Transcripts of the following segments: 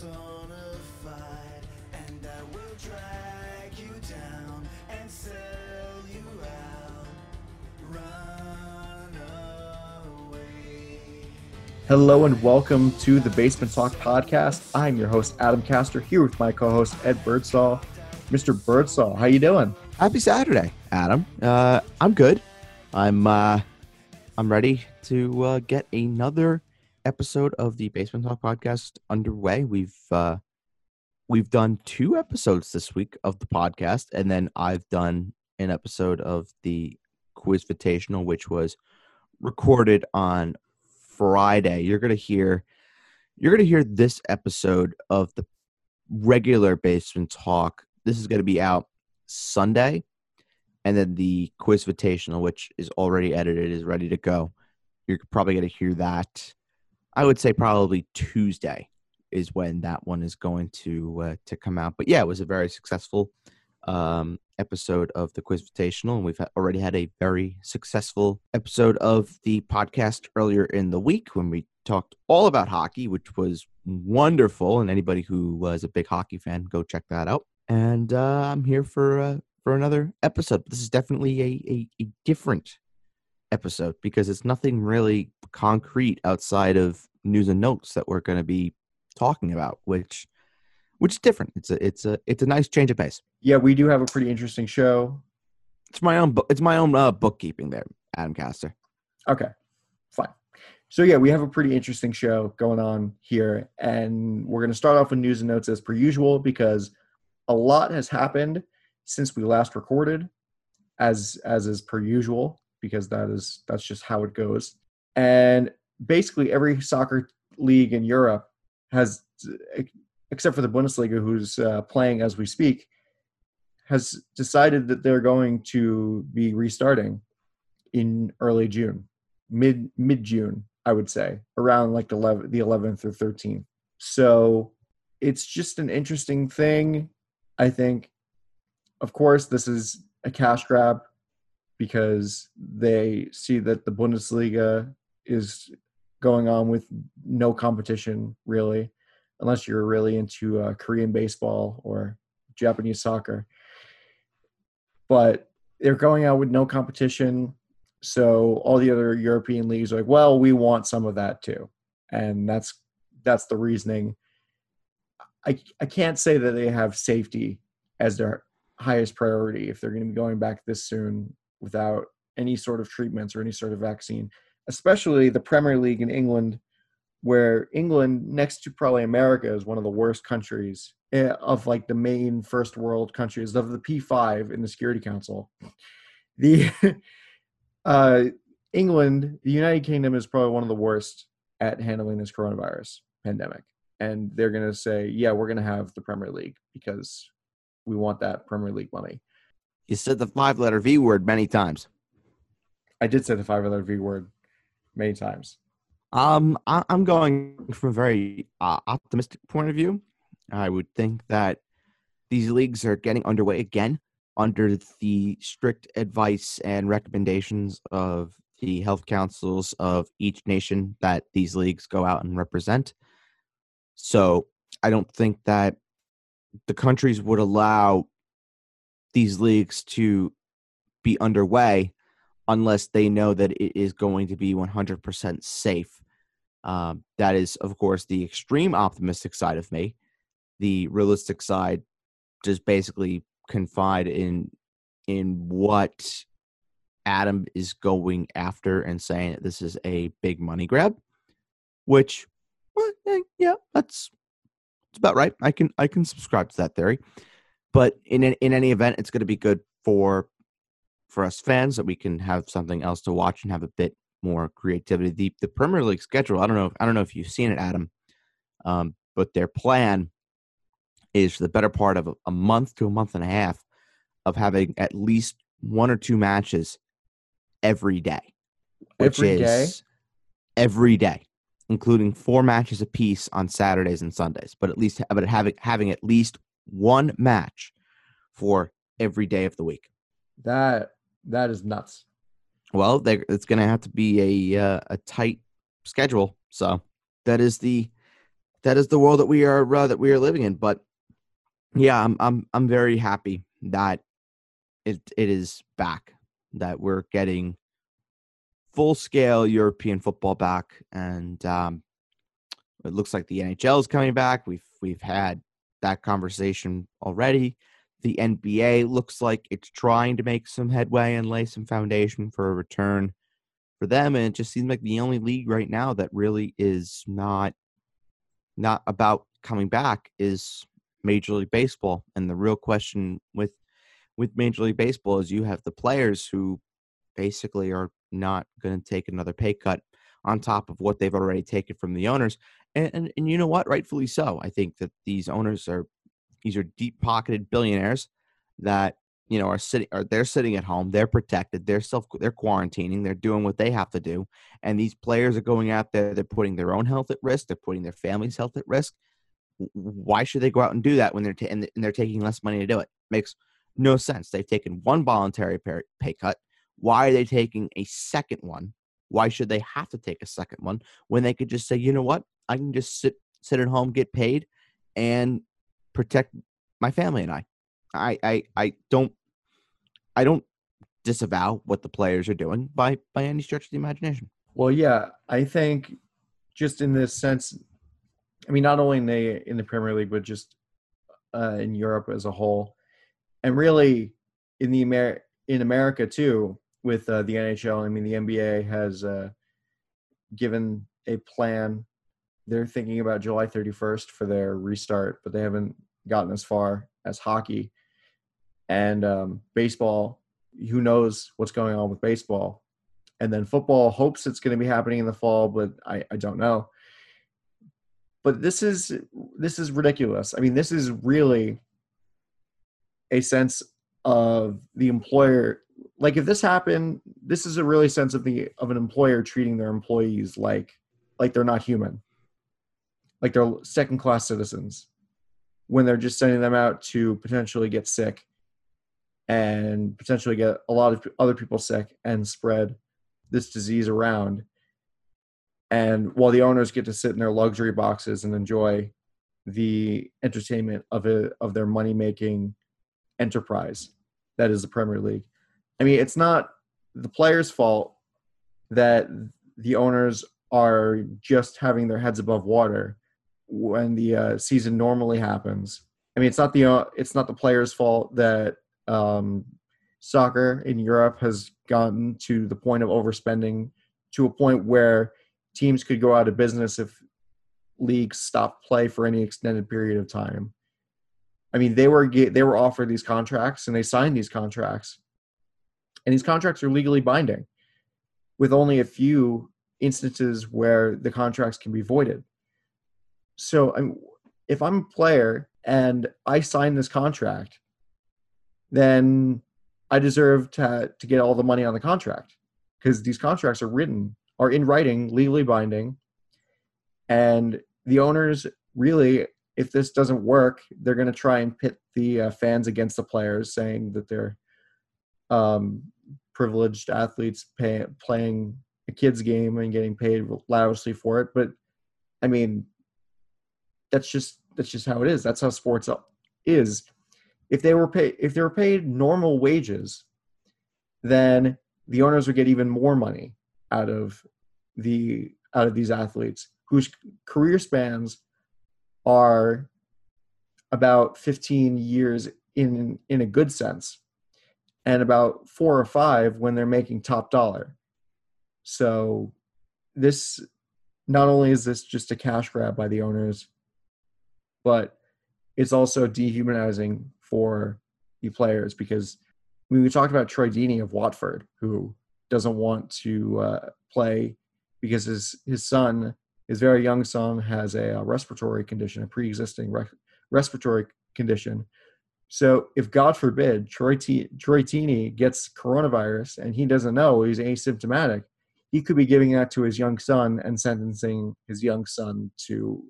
villains personified, and I will drag you down and sell you out. Run away. Hello and welcome to the Basement Talk podcast. I'm your host Adam Castor here with my co-host Ed Birdsall. Mr. Birdsall, how you doing? Happy Saturday, Adam. Uh, I'm good. I'm uh, I'm ready to uh, get another episode of the Basement Talk podcast underway. We've uh, we've done two episodes this week of the podcast, and then I've done an episode of the Quiz Invitational, which was recorded on Friday. You're gonna hear you're gonna hear this episode of the regular Basement Talk. This is gonna be out Sunday, and then the Quiz Invitational, which is already edited, is ready to go. You're probably gonna hear that. I would say probably Tuesday is when that one is going to uh, to come out. But yeah, it was a very successful um, episode of the Quiz Invitational, and we've already had a very successful episode of the podcast earlier in the week when we talked all about hockey, which was wonderful. And anybody who was a big hockey fan, go check that out. And uh, I'm here for uh, for another episode. This is definitely a, a, a different episode because it's nothing really concrete outside of news and notes that we're going to be talking about, which which is different. It's a it's a it's a nice change of pace. Yeah, we do have a pretty interesting show. It's my own it's my own uh, bookkeeping there, Adam Castor. Okay, fine. So yeah, we have a pretty interesting show going on here, and we're going to start off with news and notes as per usual because a lot has happened since we last recorded, as as is per usual because that is that's just how it goes. And basically, every soccer league in Europe has, except for the Bundesliga, who's uh, playing as we speak, has decided that they're going to be restarting in early June, mid mid June, I would say, around like the 11th, the 11th or 13th. So it's just an interesting thing. I think, of course, this is a cash grab because they see that the Bundesliga is going on with no competition really, unless you're really into uh, Korean baseball or Japanese soccer. But they're going out with no competition. So all the other European leagues are like, well, we want some of that too. And that's that's the reasoning. I I can't say that they have safety as their highest priority if they're going to be going back this soon without any sort of treatments or any sort of vaccine, especially the Premier League in England, where England, next to probably America, is one of the worst countries eh, of like the main first world countries of the P5 in the Security Council. The uh, England, the United Kingdom is probably one of the worst at handling this coronavirus pandemic. And they're going to say, yeah, we're going to have the Premier League because we want that Premier League money. You said the five letter V word many times. I did say the five letter V word many times. Um, I, I'm going from a very uh, optimistic point of view. I would think that these leagues are getting underway again under the strict advice and recommendations of the health councils of each nation that these leagues go out and represent. So I don't think that the countries would allow these leagues to be underway unless they know that it is going to be 100% safe. Um, that is, of course, the extreme optimistic side of me. The realistic side just basically confide in in what Adam is going after and saying that this is a big money grab, which, well, eh, yeah, that's it's about right. I can I can subscribe to that theory, but in in any event, it's going to be good for for us fans that we can have something else to watch and have a bit more creativity. The the Premier League schedule. I don't know. If, I don't know if you've seen it, Adam, um, but their plan is for the better part of a, a month to a month and a half of having at least one or two matches every day, which Every day? is every day, including four matches apiece on Saturdays and Sundays. But at least, but having having at least one match for every day of the week. That that is nuts. Well, it's going to have to be a uh, a tight schedule. So that is the that is the world that we are uh, that we are living in. But yeah, I'm I'm I'm very happy that it it is back. That we're getting full scale European football back, and um, it looks like the NHL is coming back. We've we've had that conversation already. The NBA looks like it's trying to make some headway and lay some foundation for a return for them, and it just seems like the only league right now that really is not not about coming back is Major League Baseball. And the real question with with Major League Baseball is you have the players who basically are not going to take another pay cut on top of what they've already taken from the owners. And, and and you know what? Rightfully so. I think that these owners are these are deep pocketed billionaires that you know are sitting or they're sitting at home they're protected they're self they're quarantining they're doing what they have to do and these players are going out there they're putting their own health at risk they're putting their family's health at risk why should they go out and do that when they're ta- and they're taking less money to do it makes no sense they've taken one voluntary pay cut why are they taking a second one why should they have to take a second one when they could just say you know what i can just sit sit at home get paid and protect my family and i i i, I don't I don't disavow what the players are doing by by any stretch of the imagination. Well, yeah, I think just in this sense, I mean, not only in the in the Premier League, but just uh, in Europe as a whole, and really in the Amer- in America too, with uh, the NHL. I mean, the NBA has uh, given a plan. They're thinking about July 31st for their restart, but they haven't gotten as far as hockey and um, baseball who knows what's going on with baseball and then football hopes it's going to be happening in the fall but I, I don't know but this is this is ridiculous i mean this is really a sense of the employer like if this happened this is a really sense of the of an employer treating their employees like like they're not human like they're second class citizens when they're just sending them out to potentially get sick and potentially get a lot of other people sick and spread this disease around. And while the owners get to sit in their luxury boxes and enjoy the entertainment of it of their money making enterprise that is the Premier League. I mean, it's not the players' fault that the owners are just having their heads above water when the uh, season normally happens. I mean, it's not the uh, it's not the players' fault that um, soccer in Europe has gotten to the point of overspending to a point where teams could go out of business if leagues stop play for any extended period of time. I mean, they were they were offered these contracts and they signed these contracts, and these contracts are legally binding, with only a few instances where the contracts can be voided. So, I'm, if I'm a player and I sign this contract, then I deserve to to get all the money on the contract because these contracts are written are in writing, legally binding, and the owners really, if this doesn't work, they're going to try and pit the uh, fans against the players, saying that they're um, privileged athletes pay, playing a kids game and getting paid lavishly for it. But I mean, that's just that's just how it is. That's how sports is if they were paid if they were paid normal wages, then the owners would get even more money out of the out of these athletes whose career spans are about 15 years in in a good sense and about 4 or 5 when they're making top dollar so this not only is this just a cash grab by the owners but it's also dehumanizing for the players because I mean, we talked about Troy Deeney of Watford, who doesn't want to uh, play because his his son, his very young son, has a, a respiratory condition, a pre-existing re- respiratory condition. So, if God forbid Troy T- Troy Deeney gets coronavirus and he doesn't know he's asymptomatic, he could be giving that to his young son and sentencing his young son to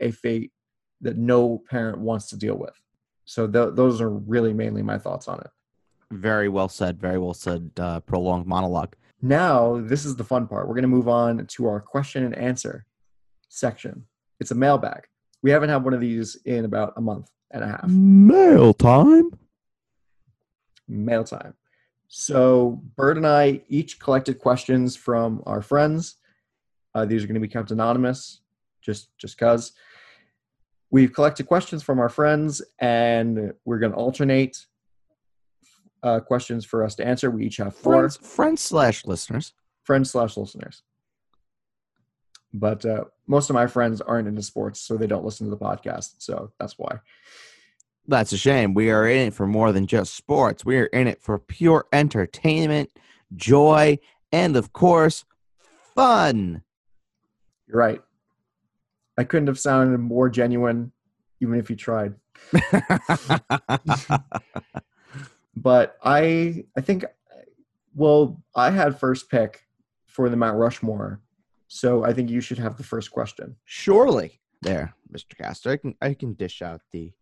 a fate that no parent wants to deal with so th- those are really mainly my thoughts on it. Very well said. Very well said. Uh, prolonged monologue. Now, this is the fun part. We're going to move on to our question and answer section. It's a mailbag. We haven't had one of these in about a month and a half. Mail time. Mail time. So Bird and I each collected questions from our friends. Uh, these are going to be kept anonymous, just just cause. We've collected questions from our friends, and we're going to alternate uh, questions for us to answer. We each have four Friends, friends slash listeners. friends slash listeners. But uh, most of my friends aren't into sports, so they don't listen to the podcast. So that's why. That's a shame. We are in it for more than just sports. We are in it for pure entertainment, joy, and of course, fun. You're right. I couldn't have sounded more genuine, even if you tried. But I, I think, well, I had first pick for the Mount Rushmore, so I think you should have the first question. Surely, there, Mr. Castor. I can I can dish out the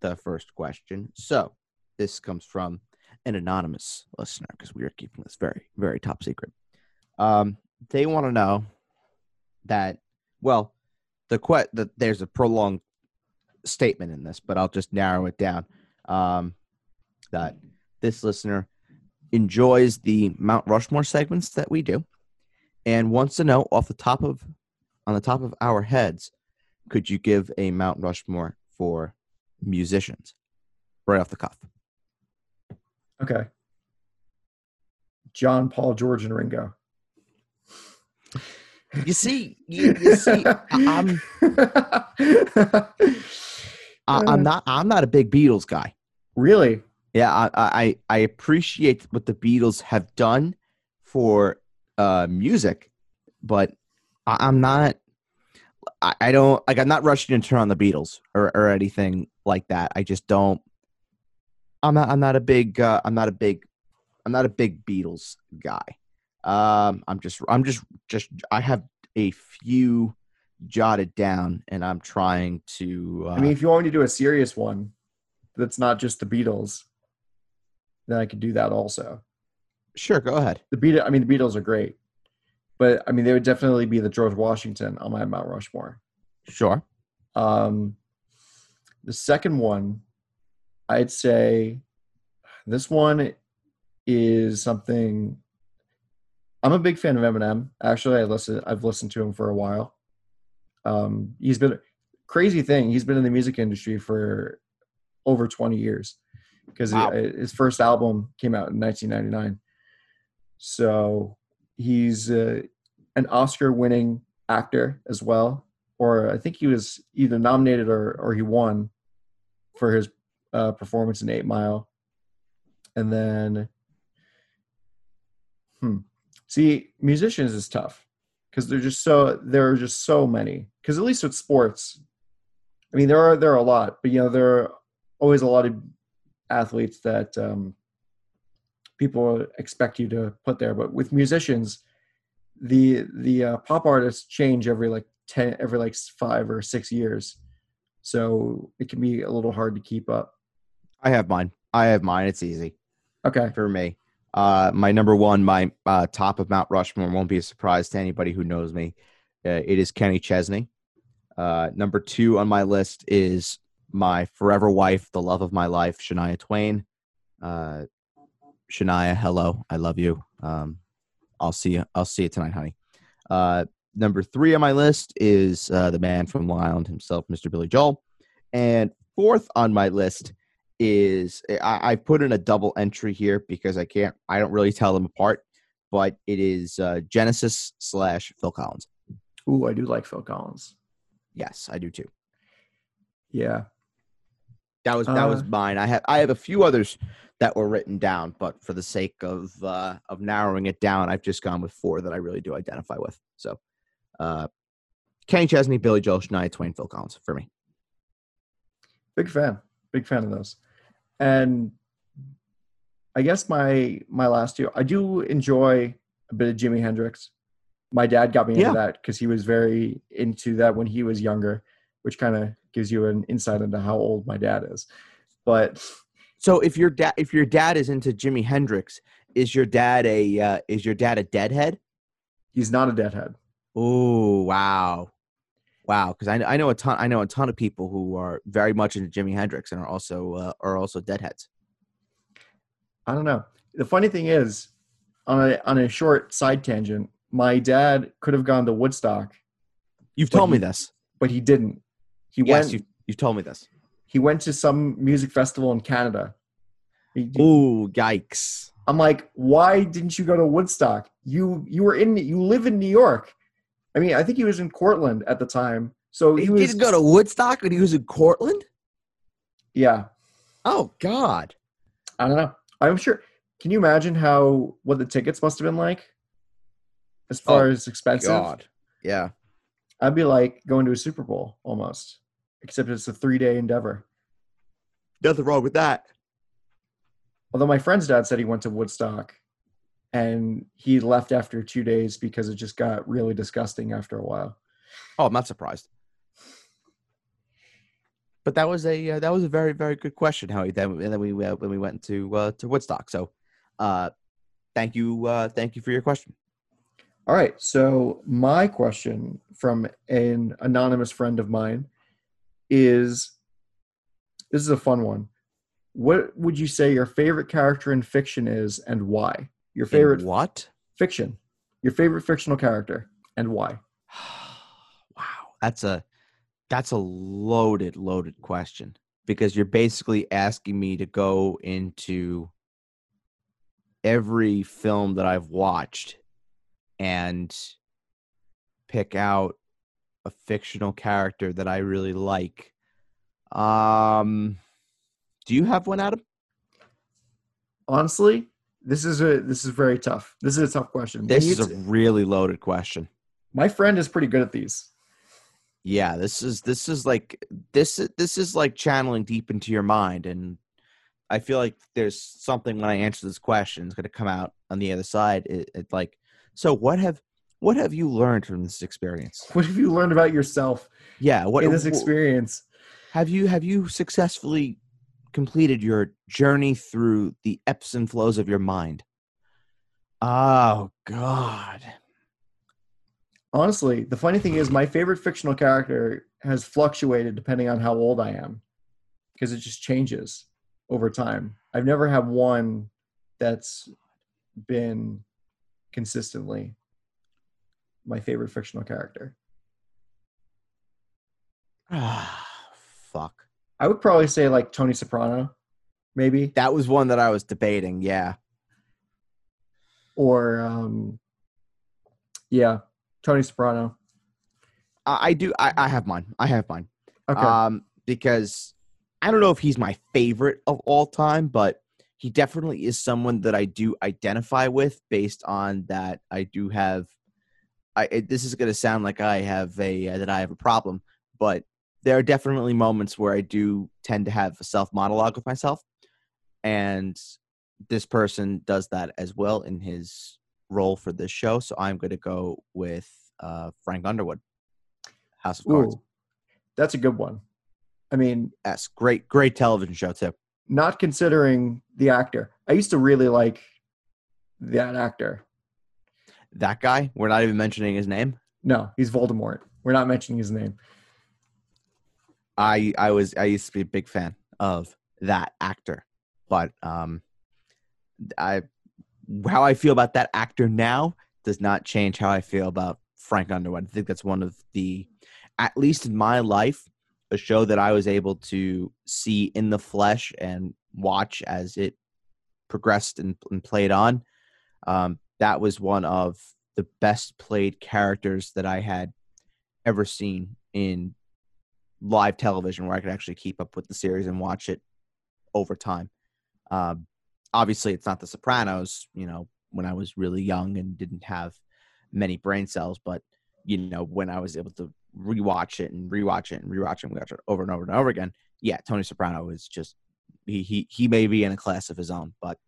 the first question. So this comes from an anonymous listener because we are keeping this very very top secret. Um, they want to know that well, the que- that there's a prolonged statement in this, but I'll just narrow it down. Um, that this listener enjoys the Mount Rushmore segments that we do, and wants to know off the top of on the top of our heads, could you give a Mount Rushmore for musicians right off the cuff? Okay. John, Paul, George, and Ringo. You see, you, you see, I- I'm I'm uh, not I'm not a big Beatles guy. really Yeah, I, I I appreciate what the Beatles have done for uh, music, but I, I'm not. I, I don't like. I'm not rushing to turn on the Beatles or, or anything like that. I just don't. I'm not. I'm not a big. Uh, I'm not a big. I'm not a big Beatles guy. Um, I'm just. I'm just. Just. I have a few jotted down, and I'm trying to. Uh, I mean, if you want me to do a serious one, that's not just the Beatles, then I could do that also. Sure. Go ahead. The Beatles, I mean, the Beatles are great, but I mean, they would definitely be the George Washington on my Mount Rushmore. Sure. Um, the second one, I'd say this one is something. I'm a big fan of Eminem. Actually, I listen. I've listened to him for a while. Um, he's been crazy thing. He's been in the music industry for over 20 years because Wow. his first album came out in 1999. So he's uh, an Oscar-winning actor as well, or I think he was either nominated or or he won for his uh, performance in Eight Mile. And then, hmm, see, musicians is tough because they're just so there are just so many. Because at least with sports, I mean there are there are a lot, but you know there are always a lot of athletes that um, people expect you to put there. But with musicians, the the uh, pop artists change every like ten every like five or six years, so it can be a little hard to keep up. I have mine. I have mine. It's easy Okay, for me. Uh, my number one, my uh, top of Mount Rushmore won't be a surprise to anybody who knows me. Uh, it is Kenny Chesney. Uh, number two on my list is my forever wife, the love of my life, Shania Twain. Uh, Shania, hello, I love you. Um, I'll see you. I'll see you tonight, honey. Uh, number three on my list is uh, the man from Long Island himself, Mr. Billy Joel. And fourth on my list is I, I put in a double entry here because I can't. I don't really tell them apart, but it is uh, Genesis slash Phil Collins. ooh, I do like Phil Collins. Yes, I do too. Yeah, That was that was Uh, mine. I have I have a few others that were written down, but for the sake of uh, of narrowing it down, I've just gone with four that I really do identify with. So, uh, Kenny Chesney, Billy Joel, Shania Twain, Phil Collins for me. big fan, big fan of those. And I guess my my last year, I do enjoy a bit of Jimi Hendrix. My dad got me into Yeah. that because he was very into that when he was younger, which kind of gives you an insight into how old my dad is. But So if your dad if your dad is into Jimi Hendrix, is your dad a uh, is your dad a deadhead? he's not a deadhead. Oh wow, Wow, because I, I know a ton. I know a ton of people who are very much into Jimi Hendrix and are also uh, are also Deadheads. I don't know. The funny thing is, on a on a short side tangent, my dad could have gone to Woodstock, You've told me this. but he didn't. He Yes, went. you you've told me this. He went to some music festival in Canada. He- Ooh, yikes! I'm like, why didn't you go to Woodstock? You you were in you live in New York. I mean, I think he was in Cortland at the time. So he, He, was didn't go to Woodstock and he was in Cortland. yeah. Oh God! I don't know. I'm sure. Can you imagine how what the tickets must have been like? As far Oh, as expensive, God! Yeah. I'd be like going to a Super Bowl almost, except it's a three day endeavor. Nothing wrong with that. Although my friend's dad said he went to Woodstock, and he left after two days because it just got really disgusting after a while. Oh, I'm not surprised. But that was a uh, that was a very very good question, Howie. Then and then we uh, when we went to uh, to Woodstock. So, uh, thank you uh, thank you for your question. All right. So my question from an anonymous friend of mine is this is a fun one. What would you say your favorite character in fiction is and why? Your In favorite what? fiction. Your favorite fictional character and why? wow, that's a that's a loaded loaded question because you're basically asking me to go into every film that I've watched and pick out a fictional character that I really like. Um do you have one Adam? Honestly, this is a this is very tough. This is a tough question. This is a really loaded question. my friend is pretty good at these. Yeah, this is this is like this this is like channeling deep into your mind and I feel like there's something when I answer this question is going to come out on the other side. It, it like so what have what have you learned from this experience? What have you learned about yourself Yeah, what in this experience? have you have you successfully completed your journey through the ebbs and flows of your mind? Oh god. Honestly, the funny thing is my favorite fictional character has fluctuated depending on how old I am because it just changes over time. I've never had one that's been consistently my favorite fictional character. Ah, fuck. I would probably say like Tony Soprano, maybe, That was one that I was debating. Yeah. or um, yeah, Tony Soprano. I, I do. I, I have mine. I have mine. Okay, Um, because I don't know if he's my favorite of all time, but he definitely is someone that I do identify with based on that. I do have. I it, this is going to sound like I have a uh, that I have a problem, but there are definitely moments where I do tend to have a self monologue with myself, and this person does that as well in his role for this show. So I'm going to go with uh, Frank Underwood, House of Cards. Ooh, that's a good one. I mean, Yes, great, great television show too. not considering the actor. I used to really like that actor. That guy, we're not even mentioning his name. No, he's Voldemort. We're not mentioning his name. I I was I used to be a big fan of that actor, but um, I how I feel about that actor now does not change how I feel about Frank Underwood. I think that's one of the, at least in my life, a show that I was able to see in the flesh and watch as it progressed and, and played on. Um, that was one of the best played characters that I had ever seen in live television where I could actually keep up with the series and watch it over time. Um, obviously, it's not The Sopranos, you know, when I was really young and didn't have many brain cells, but, you know, when I was able to rewatch it and rewatch it and rewatch it and rewatch it over and over and over again, yeah, Tony Soprano is just, he, he, he may be in a class of his own, but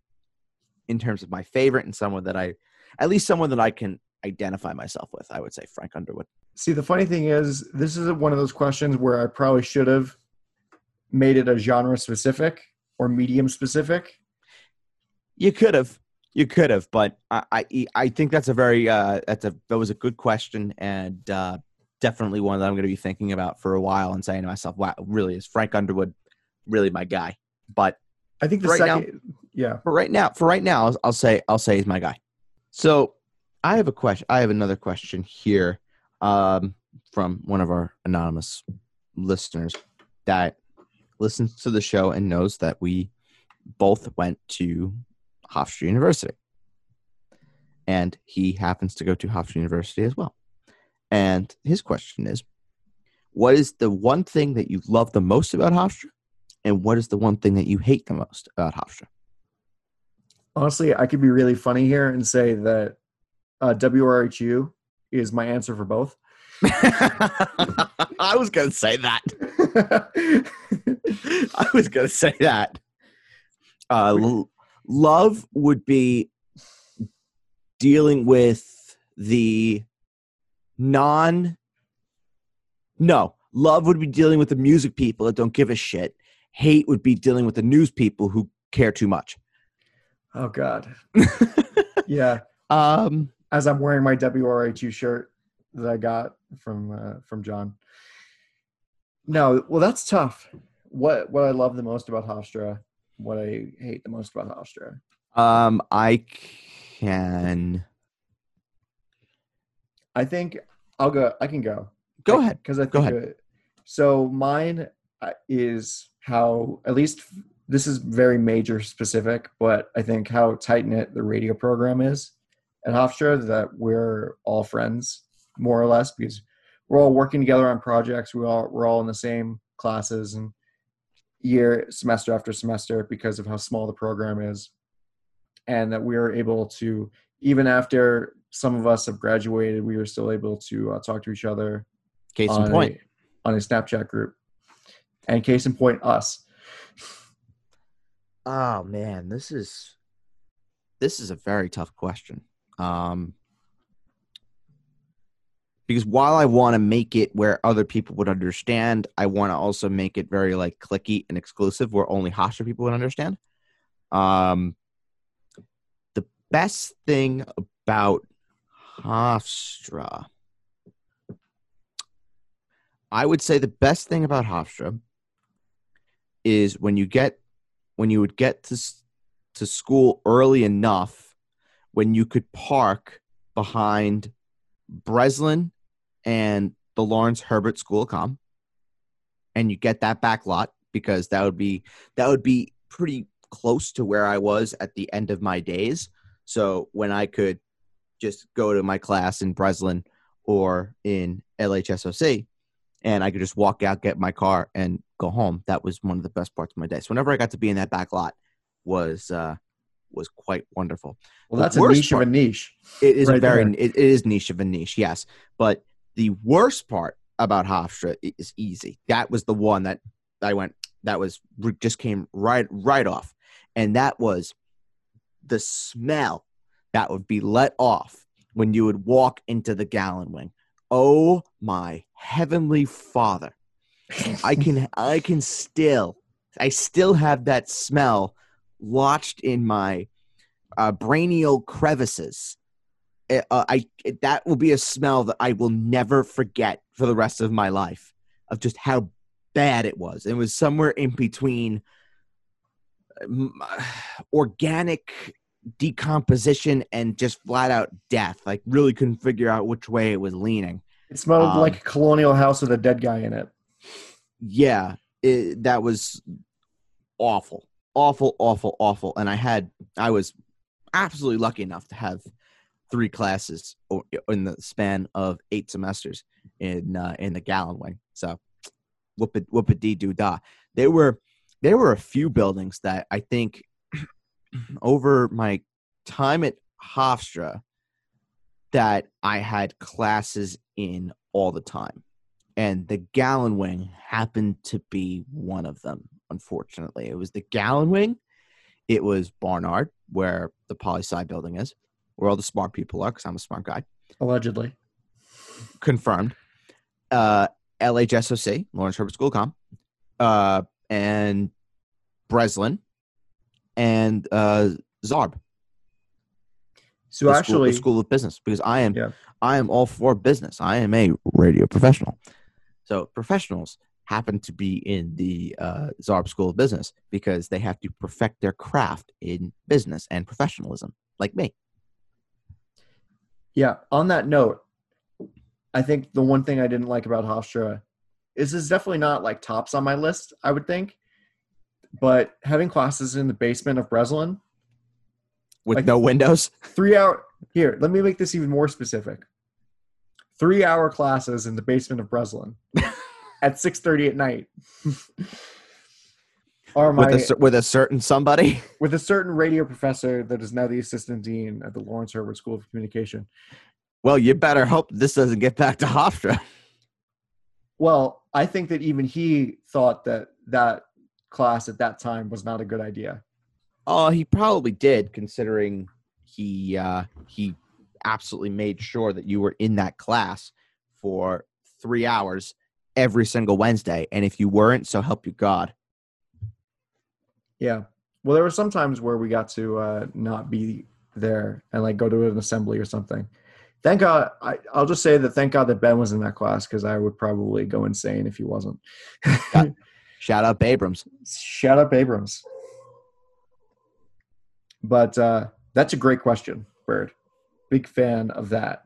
in terms of my favorite and someone that I, at least someone that I can identify myself with, I would say Frank Underwood. See, the funny thing is, this is one of those questions where I probably should have made it a genre specific or medium specific. You could have, you could have, but I, I, I think that's a very, uh, that's a, that was a good question, and uh, definitely one that I'm going to be thinking about for a while and saying to myself, "Wow, really is Frank Underwood really my guy?" But I think the Right now- second, yeah. for right now, for right now, I'll, say I'll say he's my guy. So I have a question. I have another question here um, from one of our anonymous listeners that listens to the show and knows that we both went to Hofstra University, and he happens to go to Hofstra University as well. And his question is, what is the one thing that you love the most about Hofstra, and what is the one thing that you hate the most about Hofstra? Honestly, I could be really funny here and say that uh, WRHU is my answer for both. I was gonna say that. I was gonna say that. Uh, l- love would be dealing with the non. No, love would be dealing with the music people that don't give a shit. Hate would be dealing with the news people who care too much. Oh God, yeah. um, As I'm wearing my WRHU shirt that I got from uh, from John. No, well, that's tough. What what I love the most about Hofstra, what I hate the most about Hofstra. um, I can I think I'll go. I can go. go ahead. because I Go think it- so. Mine uh, is how at least this is very major specific, but I think how tight knit the radio program is at Hofstra that we're all friends more or less because we're all working together on projects. We all we're all in the same classes and year semester after semester because of how small the program is, and that we are able to even after some of us have graduated, we were still able to uh, talk to each other Case in point. a, on a Snapchat group. And case in point, us. Oh man, this is this is a very tough question. Um because while I want to make it where other people would understand, I want to also make it very like cliquey and exclusive where only Hofstra people would understand. Um the best thing about Hofstra I would say the best thing about Hofstra is when you get when you would get to to school early enough when you could park behind Breslin and the Lawrence Herbert School of Com and you get that back lot because that would be that would be pretty close to where I was at the end of my days. So when I could just go to my class in Breslin or in LHSOC and I could just walk out, get my car, and go home. That was one of the best parts of my day. So whenever I got to be in that back lot, was uh, was quite wonderful. Well, The that's a niche of a niche. It is Right very it, it is niche of a niche, yes. But the worst part about Hofstra is easy. That was the one that I went. That was just came right right off, and that was the smell that would be let off when you would walk into the gallon wing. Oh my heavenly father! I can I can still I still have that smell lodged in my uh, brainial crevices. Uh, uh, I it- that will be a smell that I will never forget for the rest of my life of just how bad it was. It was somewhere in between um, organic decomposition and just flat out death. Like really couldn't figure out which way it was leaning. It smelled Um, like a colonial house with a dead guy in it. yeah it, that was awful awful awful awful and i had i was absolutely lucky enough to have three classes in the span of eight semesters in uh, in the gallon wing so whoop it whoop it dee doo da there were there were a few buildings that i think over my time at hofstra that i had classes in all the time. And the gallon wing happened to be one of them unfortunately. It was the gallon wing it was barnard where the poli sci building is where all the smart people are because i'm a smart guy. Allegedly. confirmed. Uh lhsoc lawrence herbert school of com. Uh and breslin and uh zarb So the actually, school, the school of business because i am Yeah. I am all for business. I am a radio professional. So professionals happen to be in the uh, Zarb School of Business because they have to perfect their craft in business and professionalism, like me. Yeah. On that note, I think the one thing I didn't like about Hofstra is it's definitely not like tops on my list, I would think. But having classes in the basement of Breslin, With Like- no windows. three hour here, let me make this even more specific. Three hour classes in the basement of Breslin at six thirty at night. Are my with a with a certain somebody. with a certain radio professor that is now the assistant dean at the Lawrence Herbert School of Communication. Well, you better hope this doesn't get back to Hofstra. Well, I think that even he thought that that class at that time was not a good idea. Oh, he probably did, considering he uh, he absolutely made sure that you were in that class for three hours every single Wednesday, and if you weren't, so help you God. Yeah. Well, there were some times where we got to uh, not be there and like go to an assembly or something. Thank God. I, I'll just say that thank God that Ben was in that class because I would probably go insane if he wasn't. Shout out Abrams. Shout out Abrams. But uh, that's a great question, Bird. Big fan of that.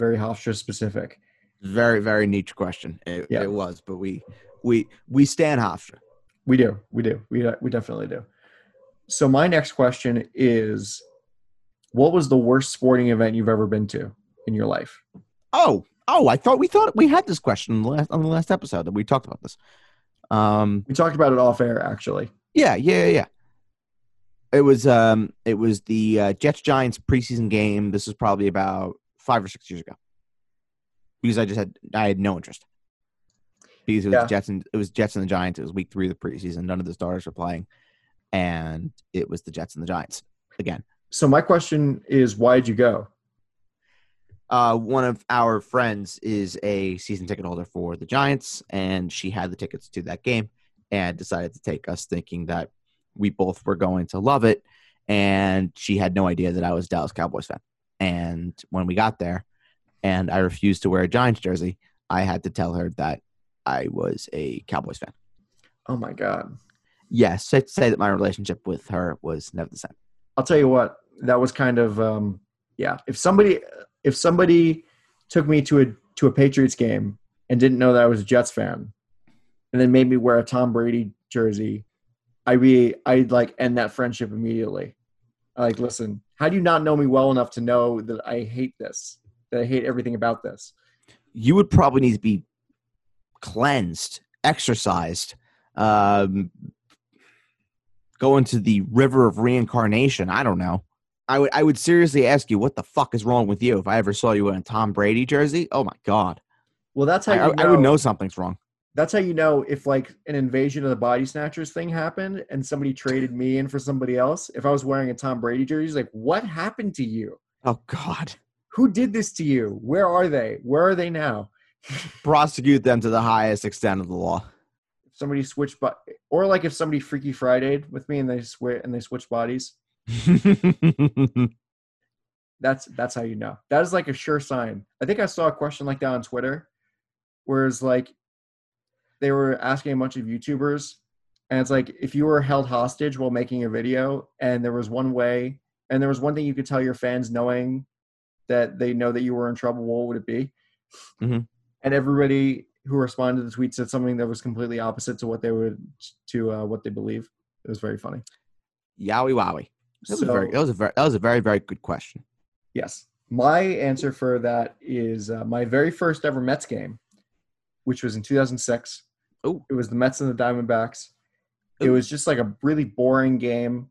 Very Hofstra specific. Very very niche question. It, Yeah. it was, but we we we stand Hofstra. We do. We do. We, we definitely do. So, my next question is What was the worst sporting event you've ever been to in your life? Oh oh, I thought we thought we had this question on the last, on the last episode that we talked about this. Um, We talked about it off air, actually. Yeah, yeah, yeah. It was um it was the uh, Jets Giants preseason game. This was probably about five or six years ago. Because I just had I had no interest. Because it was Yeah. Jets and it was Jets and the Giants. It was week three of the preseason. None of the starters were playing, and it was the Jets and the Giants again. So, my question is Why did you go? Uh, one of our friends is a season ticket holder for the Giants, and she had the tickets to that game and decided to take us, thinking that we both were going to love it. And she had no idea that I was a Dallas Cowboys fan. And when we got there, and I refused to wear a Giants jersey, I had to tell her that I was a Cowboys fan. Oh, my God. Yes, safe to say that my relationship with her was never the same. I'll tell you what, that was kind of, um, yeah. If somebody, if somebody took me to a to a Patriots game and didn't know that I was a Jets fan, and then made me wear a Tom Brady jersey, I'd be, I'd like end that friendship immediately. I like, listen, how do you not know me well enough to know that I hate this? That I hate everything about this? you would probably need to be cleansed, exercised, um, go into the river of reincarnation. I don't know. I would I would seriously ask you what the fuck is wrong with you? If I ever saw you in a Tom Brady jersey. Oh my god, Well, that's how I, you I- I would know something's wrong. that's how you know if like an invasion of the body snatchers thing happened and somebody traded me in for somebody else. If i was wearing a tom brady jersey like what happened to you? Oh god, who did this to you? Where are they? Where are they now? Prosecute them to the highest extent of the law. if somebody switched but or like if somebody freaky friday with me and they swear and they switch bodies that's that's how you know. That is like a sure sign. I think i saw a question like that on twitter where it's like they were asking a bunch of youtubers and it's like if you were held hostage while making a video and there was one way and there was one thing you could tell your fans knowing that they know that you were in trouble what would it be? Mhm. and everybody who responded to the tweet said something that was completely opposite to what they would to uh, what they believe. It was very funny. Yowie wowie. That was, a So- very, that was a very that was a very very good question. Yes. My answer for that is uh, my very first ever Mets game, which was in 2006. Oh, It was the Mets and the Diamondbacks. It was just like a really boring game.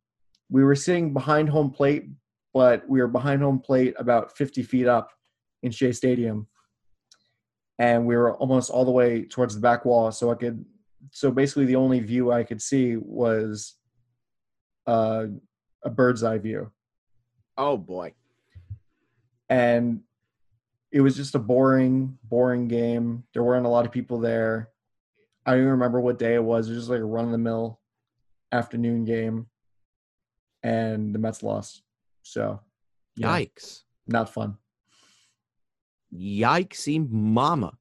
We were sitting behind home plate, but we were behind home plate about 50 feet up in Shea Stadium. And we were almost all the way towards the back wall. So I could, so basically the only view I could see was uh, a bird's eye view Oh boy. and it was just a boring, boring game. There weren't a lot of people there. I don't even remember what day it was. It was just like a run of the mill afternoon game, and the Mets lost. So, yeah, Yikes. not fun. Yikesy mama.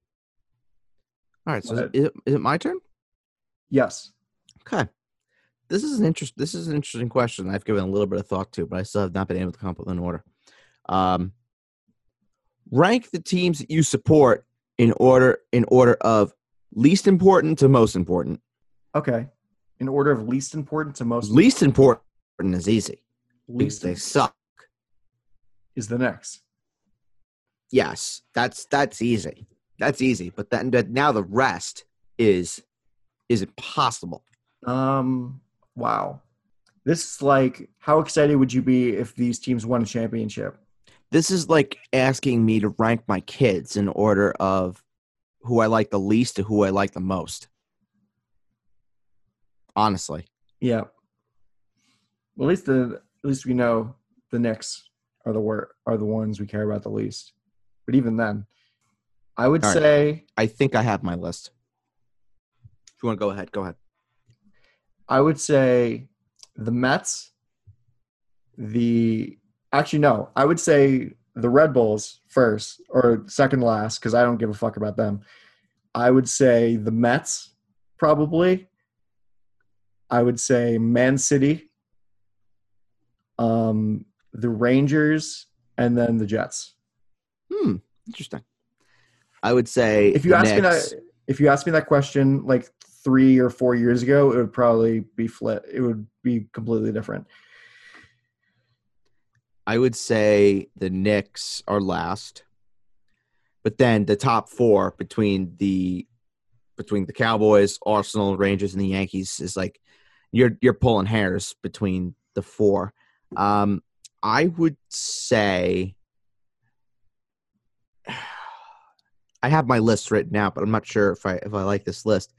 All right, so is, What? is it, is it my turn? Yes. Okay. This is an interest. This is an interesting question. I've given a little bit of thought to, but I still have not been able to come up with an order. Um, rank the teams that you support in order in order of least important to most important. Okay. In order of least important to most Least important is easy. least they suck. is the next. Yes, that's that's easy. That's easy. But then but now the rest is is impossible. Um wow. This is like how excited would you be if these teams won a championship? This is like asking me to rank my kids in order of who I like the least to who I like the most. Honestly. Yeah. Well, at least the at least we know the Knicks are the wor- are the ones we care about the least. But even then, I would right. say I think I have my list. If you want to go ahead, go ahead. I would say the Mets. The actually no, I would say the Red Bulls first or second last because I don't give a fuck about them. I would say the Mets probably. I would say Man City, um, the Rangers, and then the Jets. Hmm. Interesting. I would say If you ask me that, if you asked me that question like three or four years ago, it would probably be flip. It would be completely different. I would say the Knicks are last, but then the top four between the between the Cowboys, Arsenal, Rangers, and the Yankees is like you're you're pulling hairs between the four. Um, I would say I have my list written out, but I'm not sure if I if I like this list.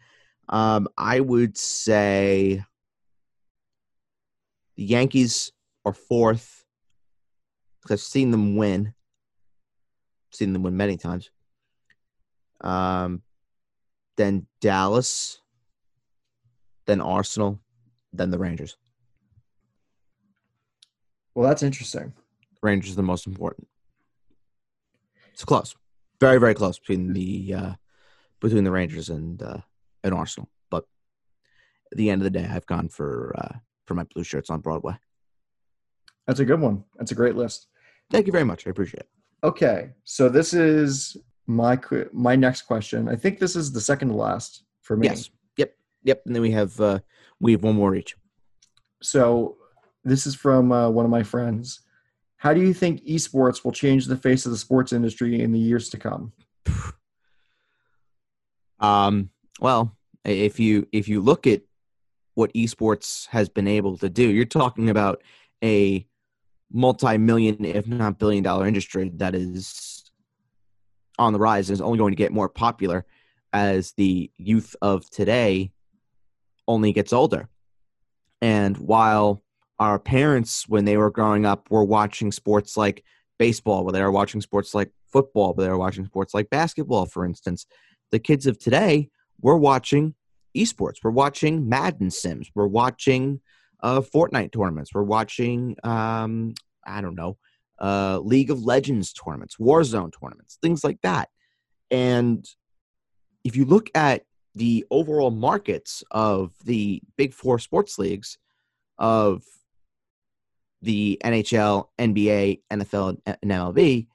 Um, I would say the Yankees are fourth because I've seen them win. Seen them win many times. Um, then Dallas, then Arsenal, then the Rangers. Well, that's interesting. Rangers are the most important. It's close, very very close between the uh, between the Rangers and uh, and Arsenal. But at the end of the day, I've gone for uh, for my blue shirts on Broadway. That's a good one. That's a great list. Thank you very much. I appreciate it. Okay, so this is my my next question. I think this is the second to last for me. Yes. Yep. Yep. And then we have uh, we have one more each. So this is from uh, one of my friends. How do you think esports will change the face of the sports industry in the years to come? Um, well, if you if you look at what esports has been able to do, you're talking about a multi-million, if not billion-dollar industry that is on the rise and is only going to get more popular as the youth of today only gets older. And while our parents, when they were growing up, were watching sports like baseball, where they were watching sports like football, where they were watching sports like basketball, for instance, the kids of today, we're watching esports. We're watching Madden Sims. We're watching uh, Fortnite tournaments. We're watching, um, I don't know, uh, League of Legends tournaments, Warzone tournaments, things like that. And if you look at the overall markets of the big four sports leagues of the NHL, NBA, NFL, and MLB,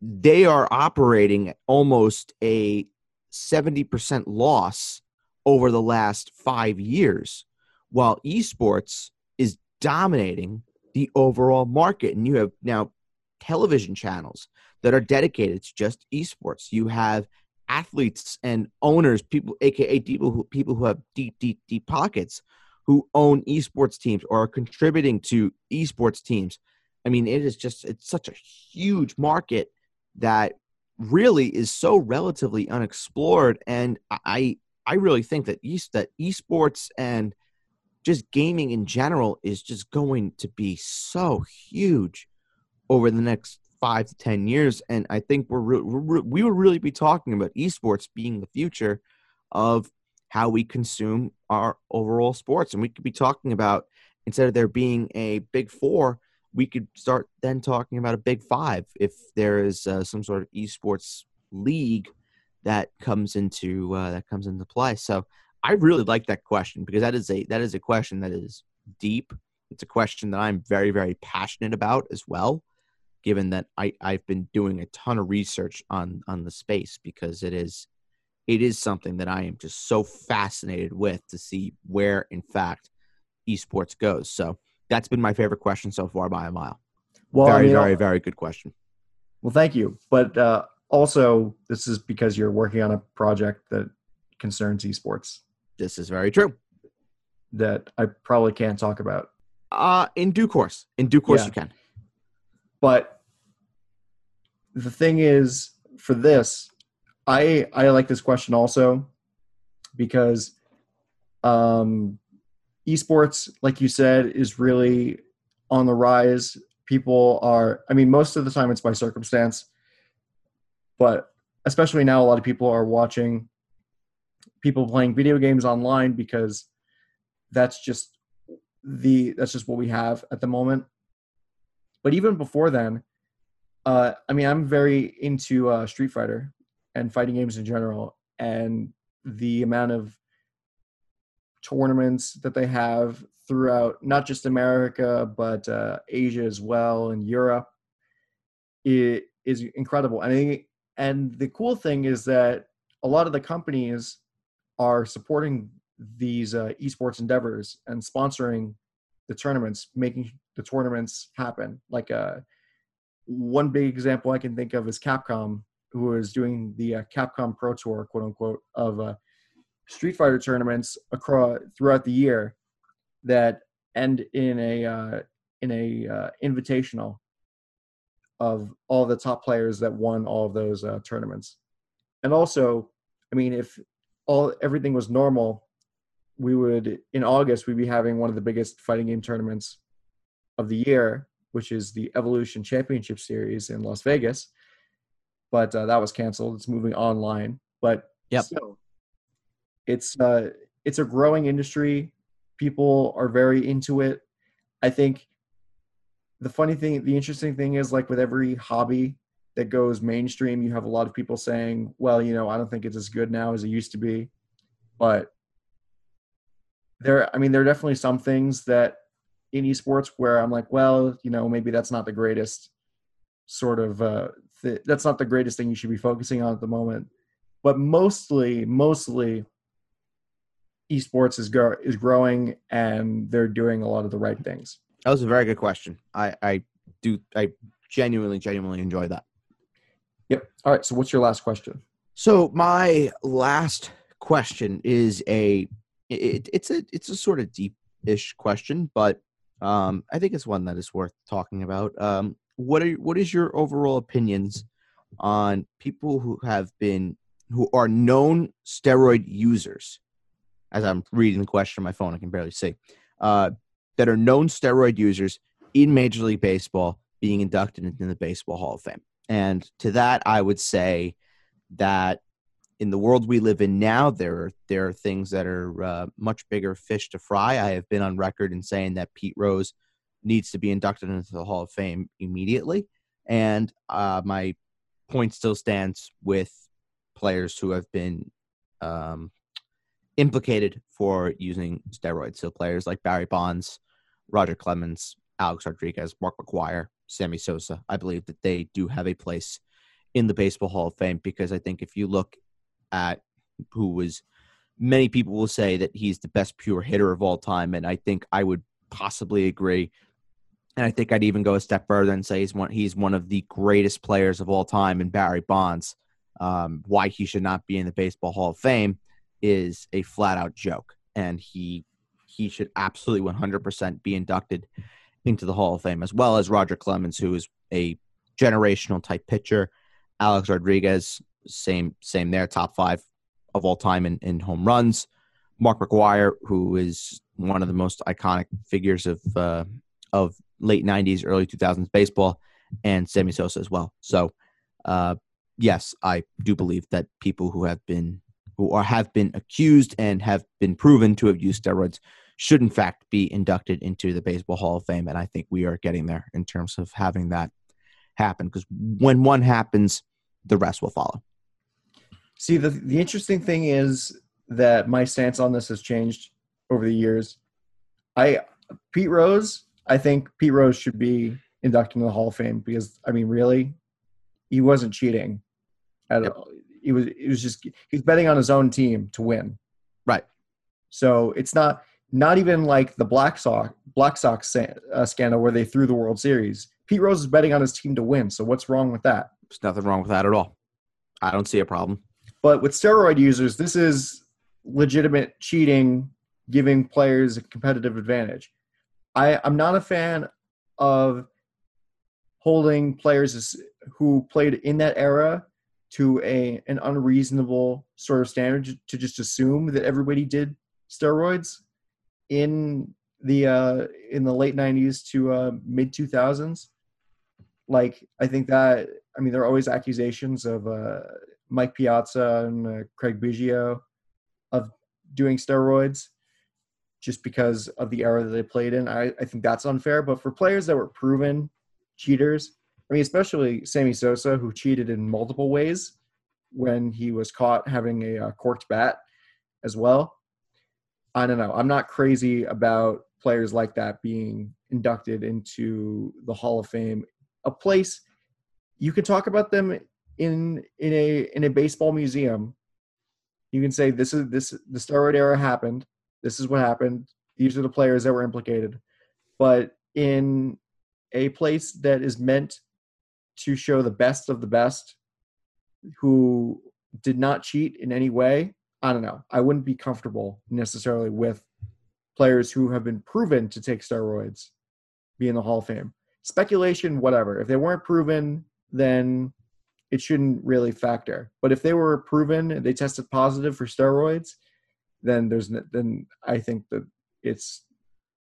they are operating at almost a 70% loss over the last five years, while esports is dominating the overall market. And you have now television channels that are dedicated to just esports. You have athletes and owners, people, aka people who people who have deep, deep, deep pockets, who own esports teams or are contributing to esports teams. I mean, it is just it's such a huge market that really is so relatively unexplored, and I I really think that that esports and just gaming in general is just going to be so huge over the next five to ten years and i think we're, re- we're we will really be talking about esports being the future of how we consume our overall sports and we could be talking about instead of there being a big four we could start then talking about a big five if there is uh, some sort of esports league that comes into uh, that comes into play. So I really like that question because that is a that is a question that is deep. It's a question that I'm very very passionate about as well. Given that I I've been doing a ton of research on on the space because it is it is something that I am just so fascinated with to see where in fact esports goes. So that's been my favorite question so far by a mile. Well, very I mean, very very good question. Well, thank you. But uh, also, this is because you're working on a project that concerns esports This is very true. that I probably can't talk about. Uh in due course. In due course Yeah. you can. But the thing is, for this, I I like this question also because um, esports, like you said, is really on the rise. People are, I mean, most of the time it's by circumstance, but especially now, a lot of people are watching people playing video games online because that's just the that's just what we have at the moment. But even before then, uh, I mean, I'm very into uh, Street Fighter and fighting games in general, and the amount of tournaments that they have throughout not just America but uh, Asia as well and Europe it is incredible. And and the cool thing is that a lot of the companies are supporting these uh, esports endeavors and sponsoring the tournaments, making the tournaments happen. Like uh, one big example I can think of is Capcom, who is doing the uh, Capcom Pro Tour, quote unquote, of uh, Street Fighter tournaments across throughout the year that end in a uh, in a uh, invitational of all the top players that won all of those uh, tournaments. And also, I mean, if all everything was normal, we would in August we'd be having one of the biggest fighting game tournaments of the year, which is the Evolution Championship Series in Las Vegas. But uh, that was canceled. It's moving online. But Yep. still, it's uh, it's a growing industry. People are very into it. I think the funny thing, the interesting thing is like with every hobby that goes mainstream, you have a lot of people saying, "Well, you know, I don't think it's as good now as it used to be." But there, I mean, there are definitely some things that in esports where I'm like, well, you know, maybe that's not the greatest sort of uh, th- that's not the greatest thing you should be focusing on at the moment. But mostly, mostly, esports is grow is growing and they're doing a lot of the right things. That was a very good question. I, I do I genuinely, genuinely enjoy that. Yep. All right. So, what's your last question? So my last question is a it, it's a it's a sort of deep-ish question, but um, I think it's one that is worth talking about. Um, what are what is your overall opinions on people who have been who are known steroid users? As I'm reading the question on my phone, I can barely see. Uh, that are known steroid users in Major League Baseball being inducted into the Baseball Hall of Fame. And to that, I would say that in the world we live in now, there are there are things that are uh, much bigger fish to fry. I have been on record in saying that Pete Rose needs to be inducted into the Hall of Fame immediately, and uh, my point still stands with players who have been um, implicated for using steroids. So players like Barry Bonds, Roger Clemens, Alex Rodriguez, Mark McGwire, Sammy Sosa. I believe that they do have a place in the Baseball Hall of Fame because I think if you look at who was many people will say that he's the best pure hitter of all time and I think I would possibly agree and I think I'd even go a step further and say he's one he's one of the greatest players of all time in Barry Bonds um, why he should not be in the Baseball Hall of Fame is a flat out joke and he he should absolutely 100% be inducted into the Hall of Fame as well as Roger Clemens who is a generational type pitcher. Alex Rodriguez same same there top 5 of all time in, in home runs. Mark McGwire who is one of the most iconic figures of uh, of late 90s early 2000s baseball and Sammy Sosa as well. So uh, yes I do believe that people who have been who are have been accused and have been proven to have used steroids should in fact be inducted into the Baseball Hall of Fame. And I think we are getting there in terms of having that happen because when one happens, the rest will follow. See, the the interesting thing is that my stance on this has changed over the years. I Pete Rose, I think Pete Rose should be inducted into the Hall of Fame because I mean, really, he wasn't cheating at Yep. all. He was he was just he's betting on his own team to win. Right. So it's not not even like the Black Sox Black Sox uh, scandal where they threw the World Series. Pete Rose is betting on his team to win. So what's wrong with that? There's nothing wrong with that at all. I don't see a problem. But with steroid users, this is legitimate cheating, giving players a competitive advantage. I, I'm not a fan of holding players who played in that era to a an unreasonable sort of standard to- just assume that everybody did steroids in the uh, in the late 90s to uh, mid 2000s. Like I think that I mean there are always accusations of uh, Mike Piazza and uh, Craig Biggio of doing steroids just because of the era that they played in. I, I think that's unfair. But for players that were proven cheaters, I mean, especially Sammy Sosa, who cheated in multiple ways when he was caught having a uh, corked bat as well. I don't know. I'm not crazy about players like that being inducted into the Hall of Fame, a place you can talk about them in in a in a baseball museum. You can say this is this the steroid era happened. This is what happened. These are the players that were implicated. But in a place that is meant to show the best of the best who did not cheat in any way, I don't know. I wouldn't be comfortable necessarily with players who have been proven to take steroids be in the Hall of Fame. Speculation, whatever. If they weren't proven, then it shouldn't really factor. But if they were proven, and they tested positive for steroids, then there's then I think that it's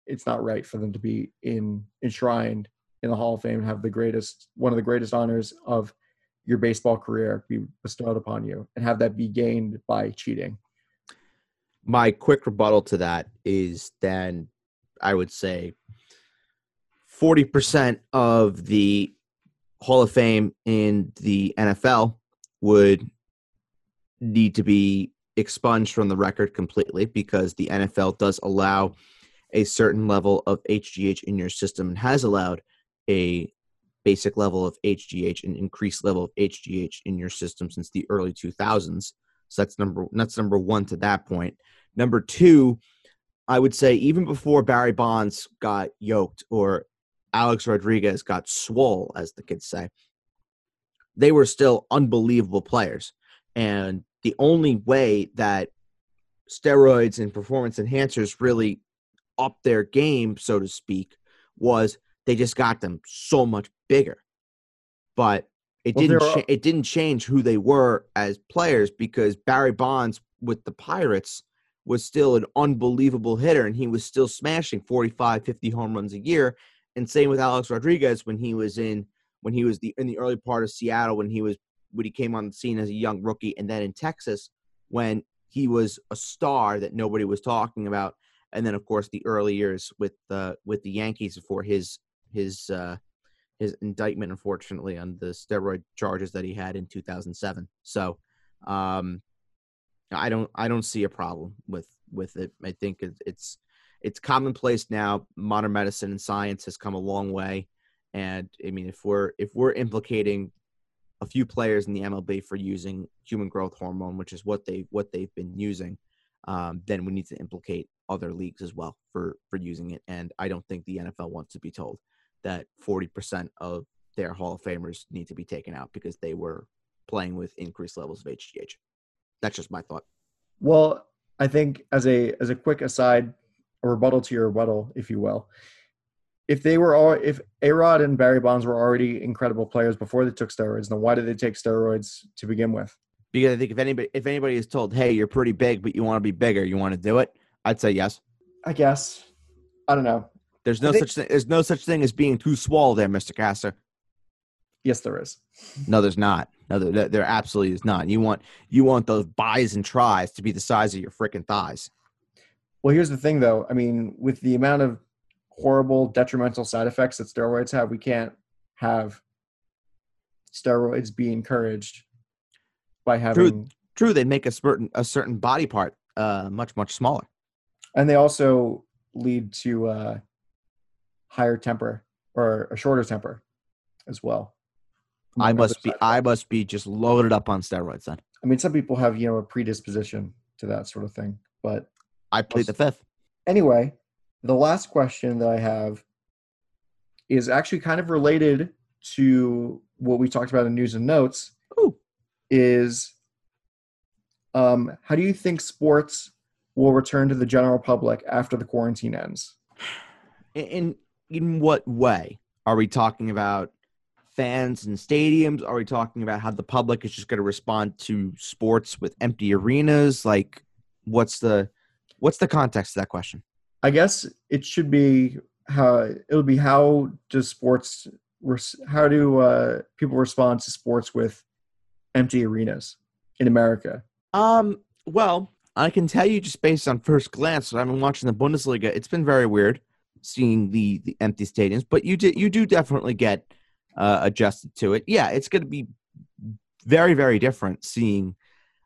it's not right for them to be in enshrined in the Hall of Fame and have the greatest one of the greatest honors of your baseball career be bestowed upon you and have that be gained by cheating. My quick rebuttal to that is then I would say 40% of the Hall of Fame in the NFL would need to be expunged from the record completely because the NFL does allow a certain level of HGH in your system and has allowed a basic level of HGH and increased level of HGH in your system since the early 2000s. So that's number that's number 1 to that point. Number 2, I would say even before Barry Bonds got yoked or Alex Rodriguez got swole, as the kids say, they were still unbelievable players. And the only way that steroids and performance enhancers really upped their game, so to speak, was they just got them so much bigger. But it Well, didn't cha- it didn't change who they were as players because Barry Bonds with the Pirates was still an unbelievable hitter and he was still smashing 45 50 home runs a year and same with Alex Rodriguez when he was in when he was the in the early part of Seattle when he was when he came on the scene as a young rookie and then in Texas when he was a star that nobody was talking about and then of course the early years with the with the Yankees before his his uh his indictment unfortunately on the steroid charges that he had in 2007 so um I don't I don't see a problem with with it. I think it's it's commonplace now. Modern medicine and science has come a long way. And I mean if we're if we're implicating a few players in the MLB for using human growth hormone which is what they what they've been using um, then we need to implicate other leagues as well for for using it. And I don't think the NFL wants to be told that 40% of their Hall of Famers need to be taken out because they were playing with increased levels of HGH. That's just my thought. Well, I think as a as a quick aside, a rebuttal to your rebuttal, if you will. If they were all if A Rod and Barry Bonds were already incredible players before they took steroids, then why did they take steroids to begin with? Because I think if anybody if anybody is told, "Hey, you're pretty big, but you want to be bigger, you want to do it," I'd say yes. I guess. I don't know. There's no think- such thing. There's no such thing as being too swole, there, Mister Castor. Yes, there is. No, there's not. No, there, there- absolutely is not. You want you want those buys and tries to be the size of your freaking thighs. Well, here's the thing, though. I mean, with the amount of horrible, detrimental side effects that steroids have, we can't have steroids be encouraged by having. True, they make a certain a certain body part uh, much much smaller. And they also lead to uh, higher temper or a shorter temper as well. I must be I must be just loaded up on steroids. Then I mean, some people have you know a predisposition to that sort of thing, but I plead the fifth. anyway, the last question that I have is actually kind of related to what we talked about in news and notes. Ooh. Is um, how do you think sports will return to the general public after the quarantine ends? In in, what way are we talking about? Fans and stadiums? Are we talking about how the public is just going to respond to sports with empty arenas? Like, what's the what's the context of that question? I guess it should be how it'll be how does sports how do uh, people respond to sports with empty arenas in America? Um, well, I can tell you just based on first glance, I've been watching the Bundesliga. It's been very weird seeing the the empty stadiums, but you did you do definitely get uh, adjusted to it. Yeah, it's going to be very very different seeing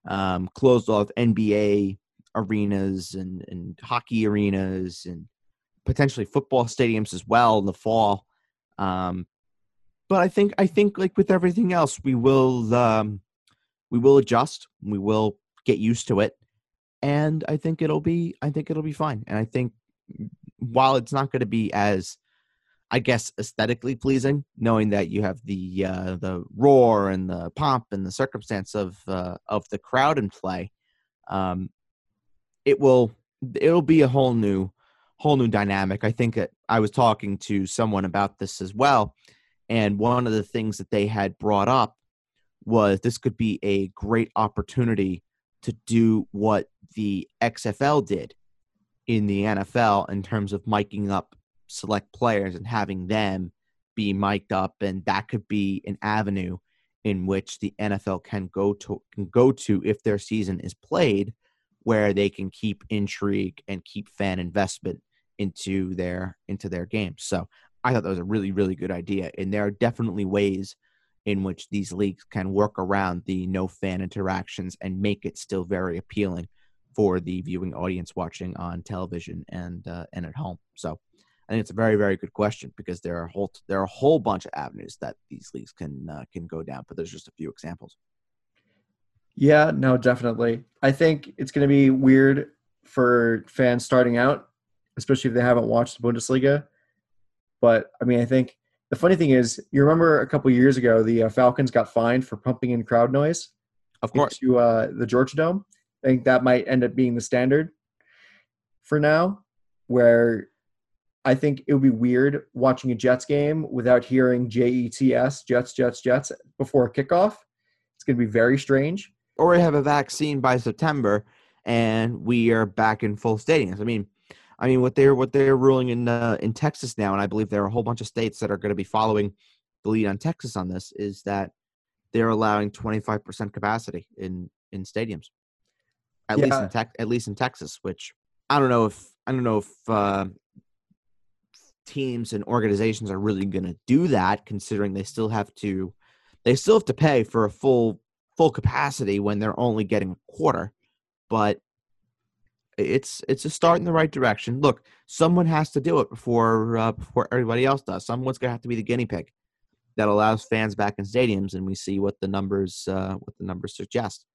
um, closed off NBA arenas and and hockey arenas and potentially football stadiums as well in the fall. Um, but I think I think like with everything else, we will um, we will adjust. We will get used to it, and I think it'll be I think it'll be fine. And I think while it's not going to be as I guess aesthetically pleasing, knowing that you have the uh, the roar and the pomp and the circumstance of uh, of the crowd in play, um, it will it'll be a whole new whole new dynamic. I think that I was talking to someone about this as well, and one of the things that they had brought up was this could be a great opportunity to do what the XFL did in the NFL in terms of miking up select players and having them be mic'd up and that could be an avenue in which the NFL can go to can go to if their season is played where they can keep intrigue and keep fan investment into their into their games. So I thought that was a really really good idea and there are definitely ways in which these leagues can work around the no fan interactions and make it still very appealing for the viewing audience watching on television and uh, and at home. So I think it's a very very good question because there are whole there are a whole bunch of avenues that these leagues can uh, can go down, but there's just a few examples. Yeah, no, definitely. I think it's going to be weird for fans starting out, especially if they haven't watched the Bundesliga. But I mean, I think the funny thing is, you remember a couple years ago, the uh, Falcons got fined for pumping in crowd noise Of course, to uh, the Georgia Dome. I think that might end up being the standard for now, where I think it would be weird watching a Jets game without hearing J E T S, Jets, Jets, Jets before kickoff. It's going to be very strange. or have a vaccine by September, and we are back in full stadiums. I mean, I mean what they're what they're ruling in uh, in Texas now, and I believe there are a whole bunch of states that are going to be following the lead on Texas on this. Is that they're allowing twenty five percent capacity in in stadiums, at least in Tex at least in Texas. Which I don't know if I don't know if uh, teams and organizations are really going to do that, considering they still have to they still have to pay for a full full capacity when they're only getting a quarter but it's it's a start in the right direction. Look someone has to do it before uh, before everybody else does. Someone's going to have to be the guinea pig that allows fans back in stadiums and we see what the numbers uh, what the numbers suggest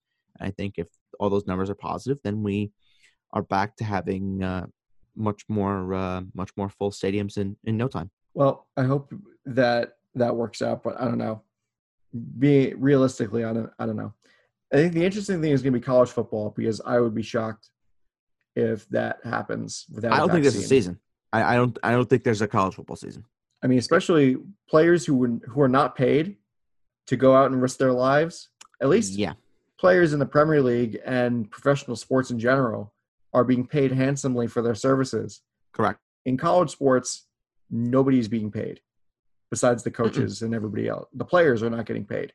i think if all those numbers are positive then we are back to having uh, much more uh, much more full stadiums in in no time Well, I hope that that works out, but I don't know. Be realistically, I don't. I don't know. I think the interesting thing is going to be college football because I would be shocked if that happens without. i a don't think there's a season I, I don't i don't think there's a college football season I mean, especially players who were, who are not paid to go out and risk their lives. At least yeah players in the Premier League and professional sports in general are being paid handsomely for their services. correct In college sports, nobody's being paid besides the coaches and everybody else. The players are not getting paid,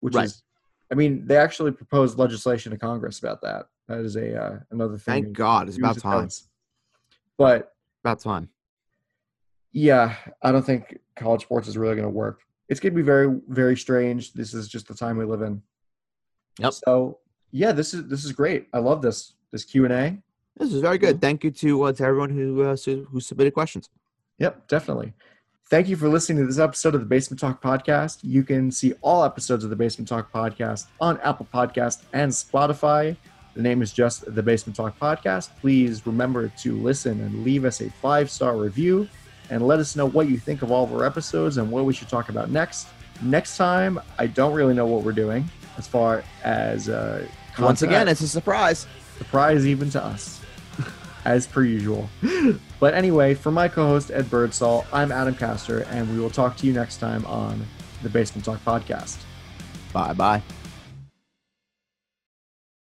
which Right. is, I mean, they actually proposed legislation to Congress about that. That is a uh, another thing. Thank God, it's about time. But That's fine. yeah, I don't think college sports is really going to work. It's going to be very, very strange. This is just the time we live in. Yep. So yeah, this is this is great. I love this this Q and A. This is very good. Thank you to uh, to everyone who uh, who submitted questions. Yep, definitely. Thank you for listening to this episode of the Basement Talk Podcast. You can see all episodes of the Basement Talk Podcast on Apple Podcast and Spotify. The name is just the Basement Talk Podcast. Please remember to listen and leave us a five star review and let us know what you think of all of our episodes and what we should talk about next. Next time, I don't really know what we're doing as far as uh, Once again, it's a surprise. surprise even to us, as per usual. But anyway, for my co-host Ed Birdsall, I'm Adam Castor, and we will talk to you next time on the Basement Talk Podcast. Bye bye.